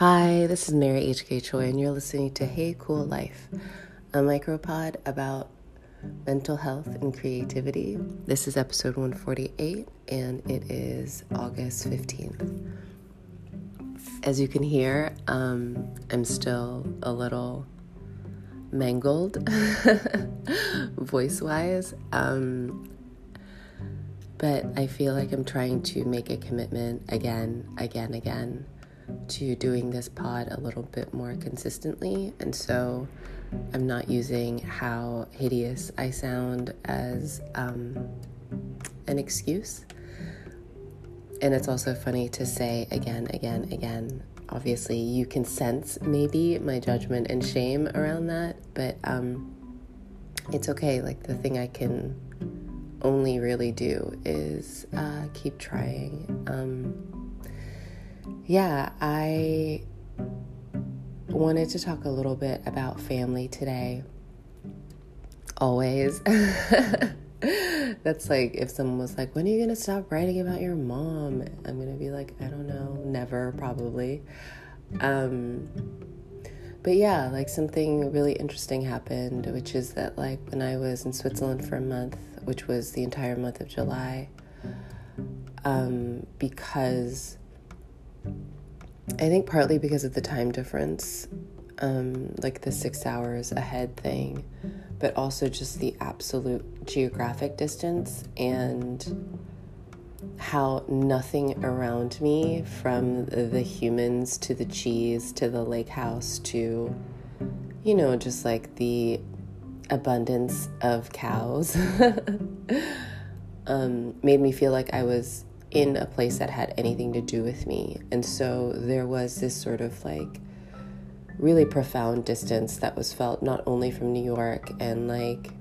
Hi, this is Mary H.K. Choi, and you're listening to Hey Cool Life, a micropod about mental health and creativity. This is episode 148, and it is August 15th. As you can hear, um, I'm still a little mangled voice wise, um, but I feel like I'm trying to make a commitment again, again, again to doing this pod a little bit more consistently. And so I'm not using how hideous I sound as um, an excuse. And it's also funny to say again, again, again. Obviously, you can sense maybe my judgment and shame around that, but um, it's okay. Like, the thing I can only really do is uh, keep trying. Um, yeah, I wanted to talk a little bit about family today. Always. That's like if someone was like, When are you going to stop writing about your mom? I'm going to be like, I don't know, never, probably. Um, but yeah, like something really interesting happened, which is that, like, when I was in Switzerland for a month, which was the entire month of July, um, because I think partly because of the time difference, um, like the six hours ahead thing, but also just the absolute geographic distance and how nothing around me, from the humans to the cheese to the lake house to, you know, just like the abundance of cows, um, made me feel like I was in a place that had anything to do with me. And so there was this sort of like really profound distance that was felt not only from New York and like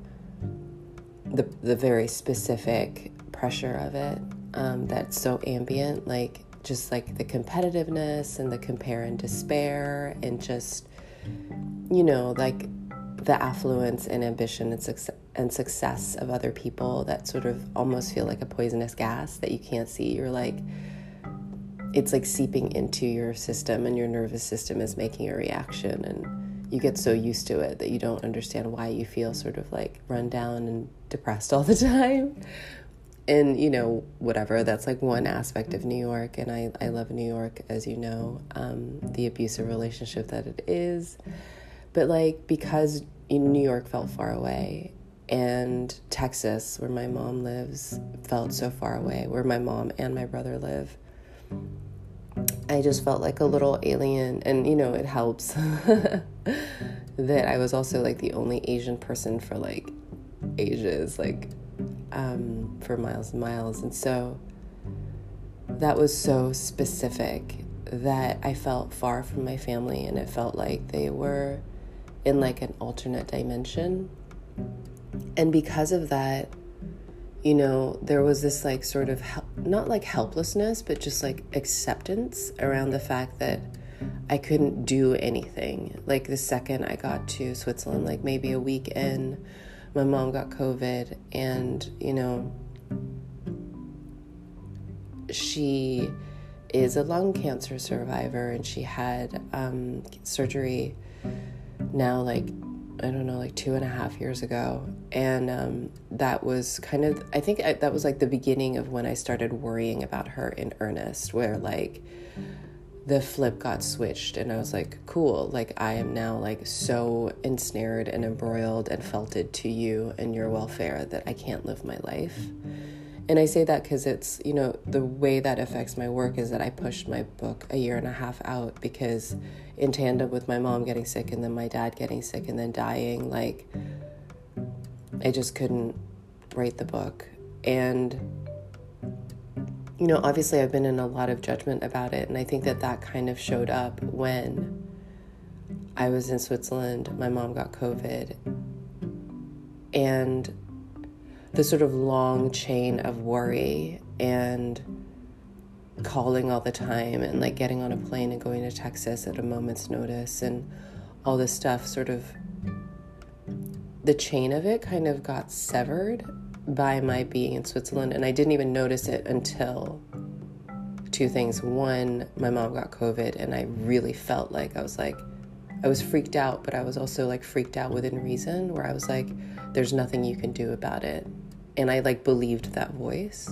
the the very specific pressure of it um, that's so ambient, like just like the competitiveness and the compare and despair and just you know like the affluence and ambition and success and success of other people that sort of almost feel like a poisonous gas that you can't see. You're like it's like seeping into your system and your nervous system is making a reaction and you get so used to it that you don't understand why you feel sort of like run down and depressed all the time. And you know, whatever, that's like one aspect of New York and I, I love New York as you know, um, the abusive relationship that it is. But like because New York felt far away and Texas, where my mom lives, felt so far away, where my mom and my brother live. I just felt like a little alien, and you know, it helps that I was also like the only Asian person for like ages, like um, for miles and miles. And so that was so specific that I felt far from my family, and it felt like they were in like an alternate dimension. And because of that, you know, there was this like sort of hel- not like helplessness, but just like acceptance around the fact that I couldn't do anything. Like the second I got to Switzerland, like maybe a week in, my mom got COVID, and you know, she is a lung cancer survivor, and she had um, surgery now like I don't know, like two and a half years ago. And um, that was kind of, I think I, that was like the beginning of when I started worrying about her in earnest, where like the flip got switched. And I was like, cool, like I am now like so ensnared and embroiled and felted to you and your welfare that I can't live my life. And I say that because it's, you know, the way that affects my work is that I pushed my book a year and a half out because, in tandem with my mom getting sick and then my dad getting sick and then dying, like, I just couldn't write the book. And, you know, obviously I've been in a lot of judgment about it. And I think that that kind of showed up when I was in Switzerland. My mom got COVID. And the sort of long chain of worry and calling all the time and like getting on a plane and going to Texas at a moment's notice and all this stuff sort of the chain of it kind of got severed by my being in Switzerland and I didn't even notice it until 2 things. One, my mom got COVID, and I really felt like I was like, I was freaked out, but I was also like freaked out within reason, where I was like, there's nothing you can do about it. And I like believed that voice.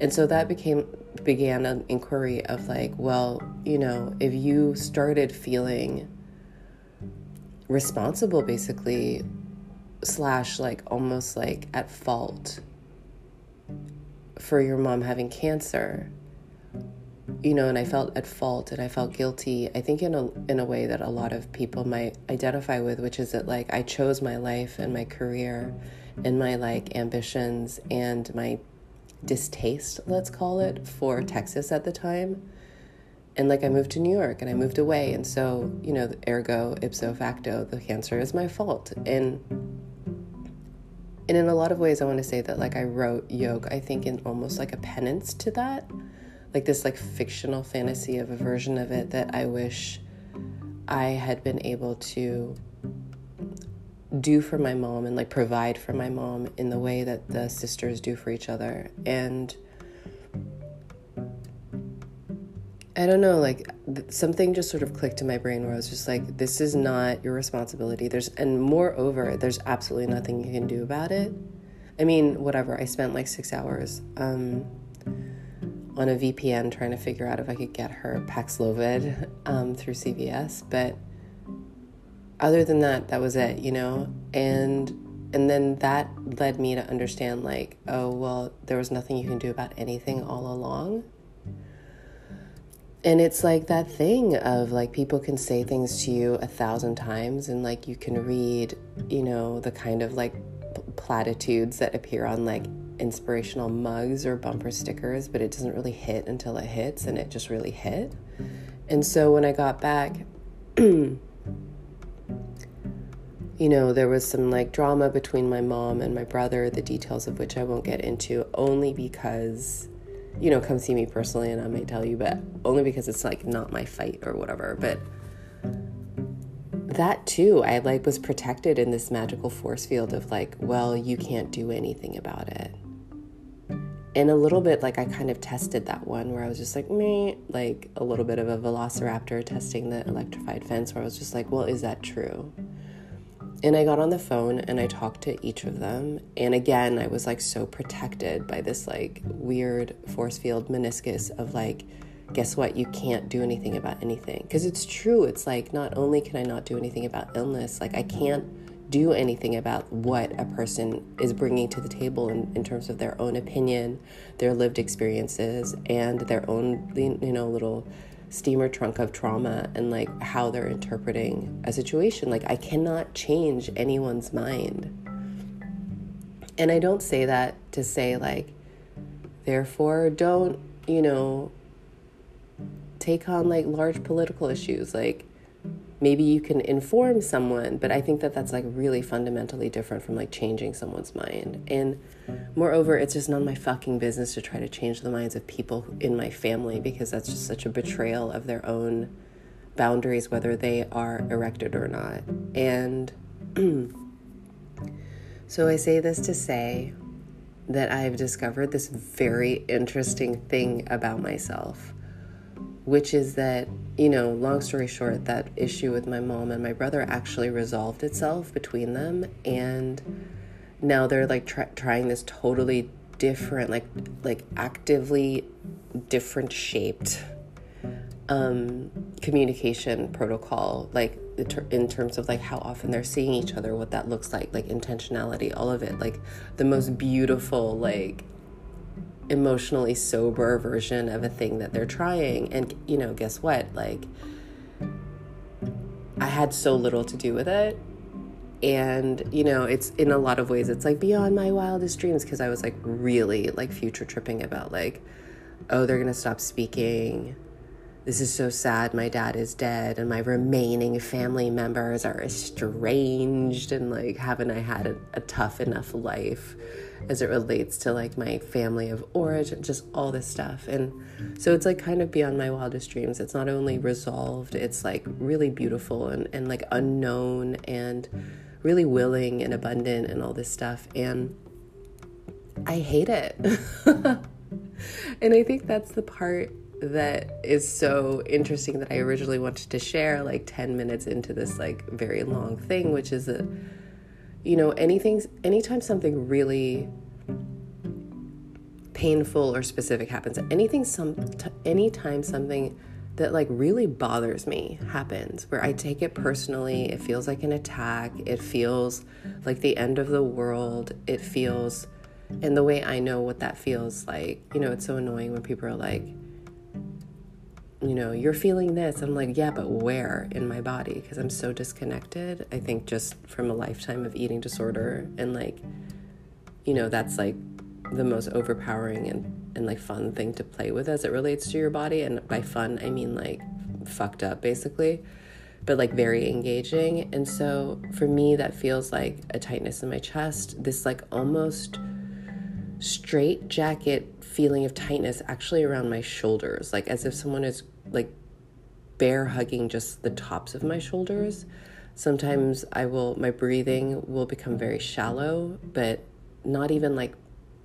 And so that became began an inquiry of like, well, you know, if you started feeling responsible basically slash like almost like at fault for your mom having cancer you know and i felt at fault and i felt guilty i think in a in a way that a lot of people might identify with which is that like i chose my life and my career and my like ambitions and my distaste let's call it mm-hmm. for mm-hmm. texas at the time. And like I moved to New York and I moved away. And so you know ergo ipso facto the cancer is my fault. And and in a lot of ways I want to say that like I wrote Yolk I think in almost like a penance to that. Like this like fictional fantasy of a version of it that I wish I had been able to do for my mom and like provide for my mom in the way that the sisters do for each other and I don't know, like th- something just sort of clicked in my brain where I was just like, this is not your responsibility. There's, and moreover, there's absolutely nothing you can do about it. I mean, whatever. I spent like six hours um, on a VPN trying to figure out if I could get her Paxlovid um, through CVS, but other than that, that was it, you know. And and then that led me to understand, like, oh well, there was nothing you can do about anything all along and it's like that thing of like people can say things to you a thousand times and like you can read you know the kind of like platitudes that appear on like inspirational mugs or bumper stickers but it doesn't really hit until it hits and it just really hit and so when i got back you know there was some like drama between my mom and my brother the details of which i won't get into only because you know, come see me personally and I may tell you, but only because it's like not my fight or whatever. But that too, I like was protected in this magical force field of like, well, you can't do anything about it. And a little mm-hmm. bit like I kind of tested that one where I was just like, me, like a little bit of a velociraptor testing the electrified fence where I was just like, well, is that true? And I got on the phone and I talked to each of them. And again, I was like so protected by this like weird force field meniscus of like, guess what? You can't do anything about anything. Because it's true. It's like, not only can I not do anything about illness, like, I can't do anything about what a person is bringing to the table in, in terms of their own opinion, their lived experiences, and their own, you know, little steamer trunk of trauma and like how they're interpreting a situation. Like, I cannot change anyone's mind. And I don't say that to say, like, therefore, don't, you know, take on like large political issues. Like, maybe you can inform someone but i think that that's like really fundamentally different from like changing someone's mind. And moreover it's just none of my fucking business to try to change the minds of people in my family because that's just such a betrayal of their own boundaries whether they are erected or not. And so i say this to say that i've discovered this very interesting thing about myself which is that, you know, long story short, that issue with my mom and my brother actually resolved itself between them. And now they're like try- trying this totally different, like, like actively different shaped um, communication protocol, like in terms of like how often they're seeing each other, what that looks like, like intentionality, all of it, like the most beautiful, like emotionally sober version of a thing that they're trying. And, you know, guess what? Like, I had so little to do with it. And, you know, it's in a lot of ways, it's like beyond my wildest dreams because I was like really like future tripping about like, oh, they're going to stop speaking. This is so sad. My dad is dead, and my remaining family members are estranged. And like, haven't I had a, a tough enough life? as it relates to like my family of origin, just all this stuff. And so it's like kind of beyond my wildest dreams. It's not only resolved, it's like really beautiful and, and like unknown and really willing and abundant and all this stuff. And I hate it. and I think that's the part that is so interesting that I originally wanted to share like 10 minutes into this like very long thing which is that you know anything anytime something really painful or specific happens anything some t- anytime something that like really bothers me happens where I take it personally it feels like an attack it feels like the end of the world it feels and the way I know what that feels like you know it's so annoying when people are like you know, you're feeling this. I'm like, yeah, but where in my body? Because I'm so disconnected. I think just from a lifetime of eating disorder and like, you know, that's like the most overpowering and, and like fun thing to play with as it relates to your body. And by fun, I mean like fucked up basically, but like very engaging. And so for me, that feels like a tightness in my chest, this like almost straight jacket feeling of tightness actually around my shoulders, like as if someone is like bear hugging just the tops of my shoulders. Sometimes I will, my breathing will become very shallow, but not even like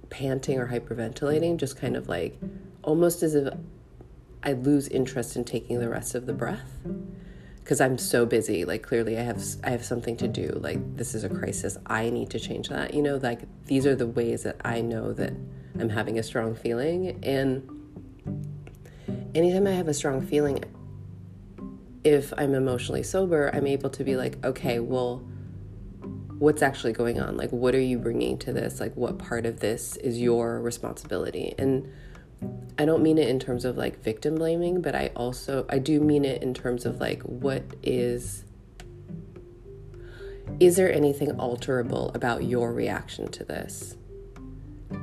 panting or hyperventilating, just kind of like almost as if I lose interest in taking the rest of the breath because I'm so busy. Like clearly I have I have something to do. Like this is a crisis. I need to change that. You know, like these are the ways that I know that I'm having a strong feeling. And anytime I have a strong feeling, if I'm emotionally sober, I'm able to be like, okay, well, what's actually going on? Like, what are you bringing to this? Like, what part of this is your responsibility? And I don't mean it in terms of like victim blaming, but I also, I do mean it in terms of like, what is, is there anything alterable about your reaction to this?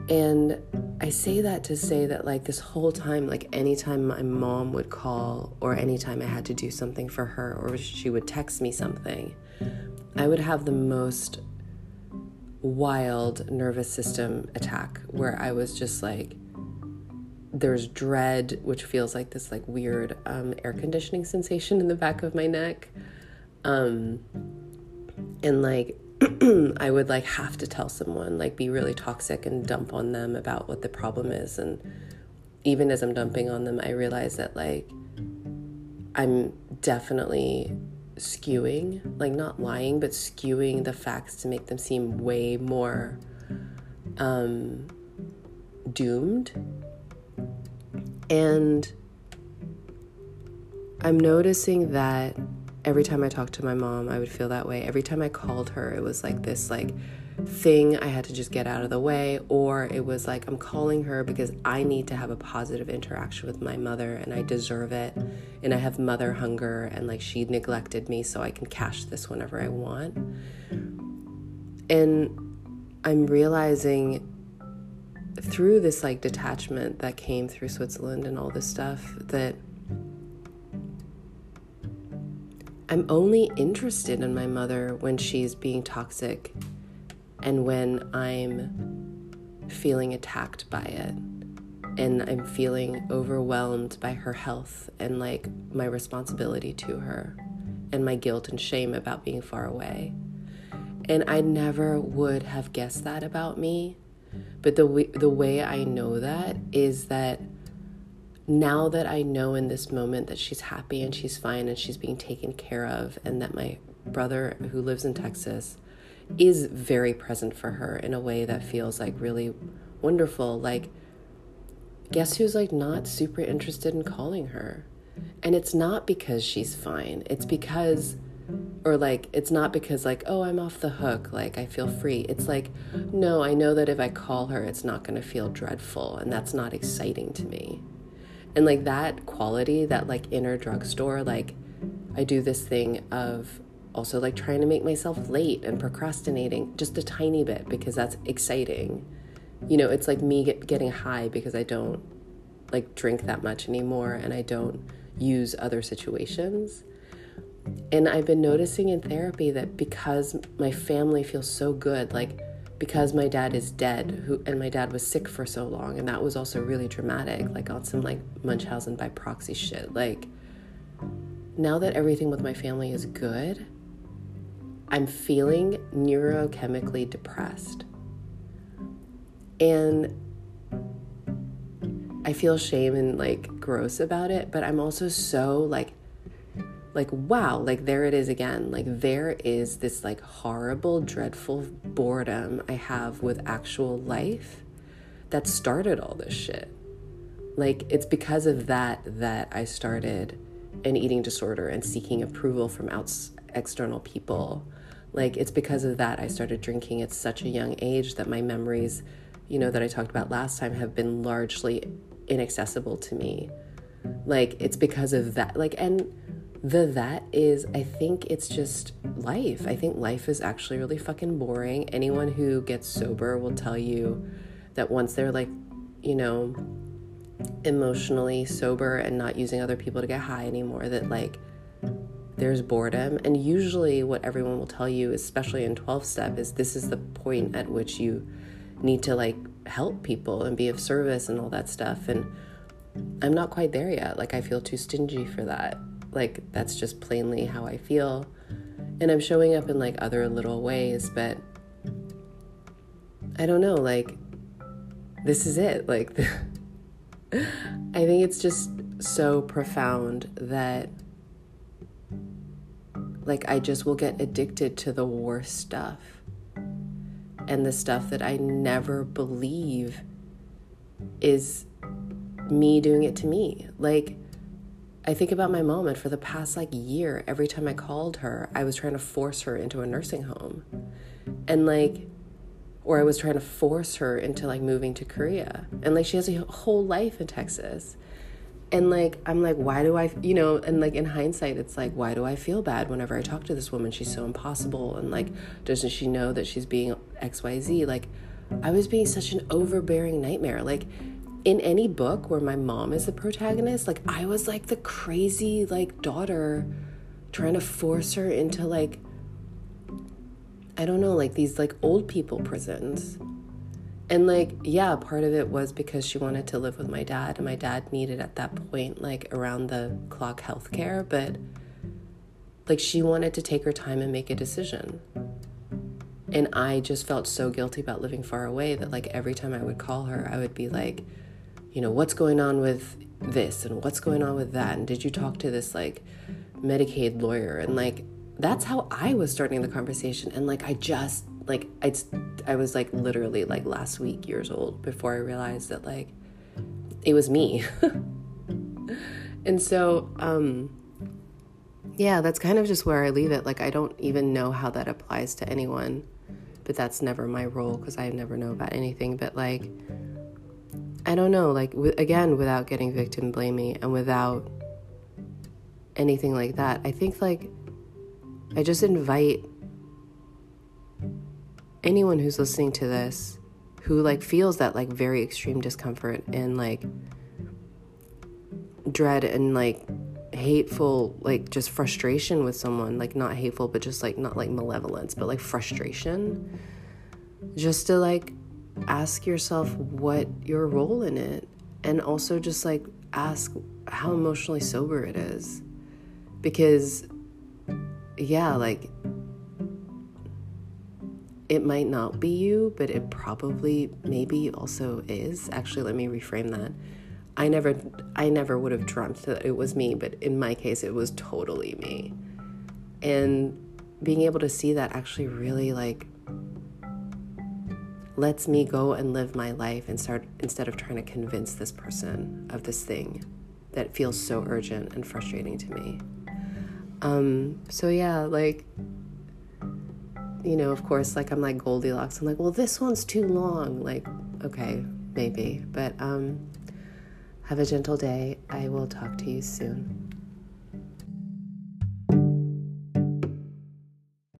And I say that to say that, like, this whole time, like, anytime my mom would call, or anytime I had to do something for her, or she would text me something, I would have the most wild nervous system attack where I was just like, there's dread, which feels like this, like, weird um, air conditioning sensation in the back of my neck. Um, and like I would like have to tell someone, like be really toxic and dump on them about what the problem is. And even as I'm dumping on them, I realize that like I'm definitely skewing, like not lying, but skewing the facts to make them seem way more um, doomed. And I'm noticing that every time I talked to my mom, I would feel that way. Every time I called her, it was like this like thing I had to just get out of the way or it was like I'm calling her because I need to have a positive interaction with my mother and I deserve it and I have mother hunger and like she neglected me so I can cash this whenever I want. And I'm realizing through this like detachment that came through Switzerland and all this stuff that I'm only interested in my mother when she's being toxic and when I'm feeling attacked by it and I'm feeling overwhelmed by her health and like my responsibility to her and my guilt and shame about being far away. And I never would have guessed that about me. But the way, the way I know that is that now that I know in this moment that she's happy and she's fine and she's being taken care of, and that my brother who lives in Texas is very present for her in a way that feels like really wonderful. Like, guess who's like not super interested in calling her? And it's not because she's fine, it's because or like it's not because like oh i'm off the hook like i feel free it's like no i know that if i call her it's not going to feel dreadful and that's not exciting to me and like that quality, that like inner drugstore, like I do this thing of also like trying to make myself late and procrastinating just a tiny bit because that's exciting. You know, it's like me get, getting high because I don't like drink that much anymore and I don't use other situations. And I've been noticing in therapy that because my family feels so good, like because my dad is dead who and my dad was sick for so long and that was also really dramatic like on some like munchausen by proxy shit like now that everything with my family is good i'm feeling neurochemically depressed. And I feel shame and like gross about it, but I'm also so like like wow, like there it is again. Like there is this like horrible, dreadful boredom I have with actual life that started all this shit. Like it's because of that that I started an eating disorder and seeking approval from outs- external people. Like it's because of that I started drinking at such a young age that my memories, you know, that I talked about last time have been largely inaccessible to me. Like it's because of that. Like and the that is I think it's just life. I think life is actually really fucking boring. Anyone who gets sober will tell you that once they're like, you know, emotionally sober and not using other people to get high anymore that like there's boredom and usually what everyone will tell you especially in 12 step is this is the point at which you need to like help people and be of service and all that stuff and I'm not quite there yet like I feel too stingy for that like that's just plainly how I feel and I'm showing up in like other little ways but I don't know like this is it like I think it's just so profound that like I just will get addicted to the worst stuff and the stuff that I never believe is me doing it to me. Like I think about my mom and for the past like year every time I called her, I was trying to force her into a nursing home. And like or I was trying to force her into like moving to Korea. And like she has a whole life in Texas. And like I'm like why do I you know and like in hindsight it's like why do I feel bad whenever I talk to this woman she's so impossible and like doesn't she know that she's being XYZ like I was being such an overbearing nightmare like in any book where my mom is the protagonist like I was like the crazy like daughter trying to force her into like I don't know, like these like old people prisons. And like, yeah, part of it was because she wanted to live with my dad, and my dad needed at that point like around the clock health care, but like she wanted to take her time and make a decision. And I just felt so guilty about living far away that like every time I would call her, I would be like, you know, what's going on with this and what's going on with that? And did you talk to this like Medicaid lawyer? And like, that's how I was starting the conversation. And like, I just, like, I, I was like literally like last week years old before I realized that like it was me. and so, um, yeah, that's kind of just where I leave it. Like, I don't even know how that applies to anyone, but that's never my role because I never know about anything. But like, I don't know, like, w- again, without getting victim blaming and without anything like that, I think like I just invite anyone who's listening to this who like feels that like very extreme discomfort and like dread and like hateful like just frustration with someone like not hateful but just like not like malevolence but like frustration just to like ask yourself what your role in it and also just like ask how emotionally sober it is because yeah, like it might not be you, but it probably maybe also is. Actually, let me reframe that. I never I never would have dreamt that it was me, but in my case it was totally me. And being able to see that actually really like lets me go and live my life and start instead of trying to convince this person of this thing that feels so urgent and frustrating to me. Um, so yeah, like, you know, of course, like I'm like Goldilocks. I'm like, well, this one's too long. Like, okay, maybe. But um, have a gentle day. I will talk to you soon.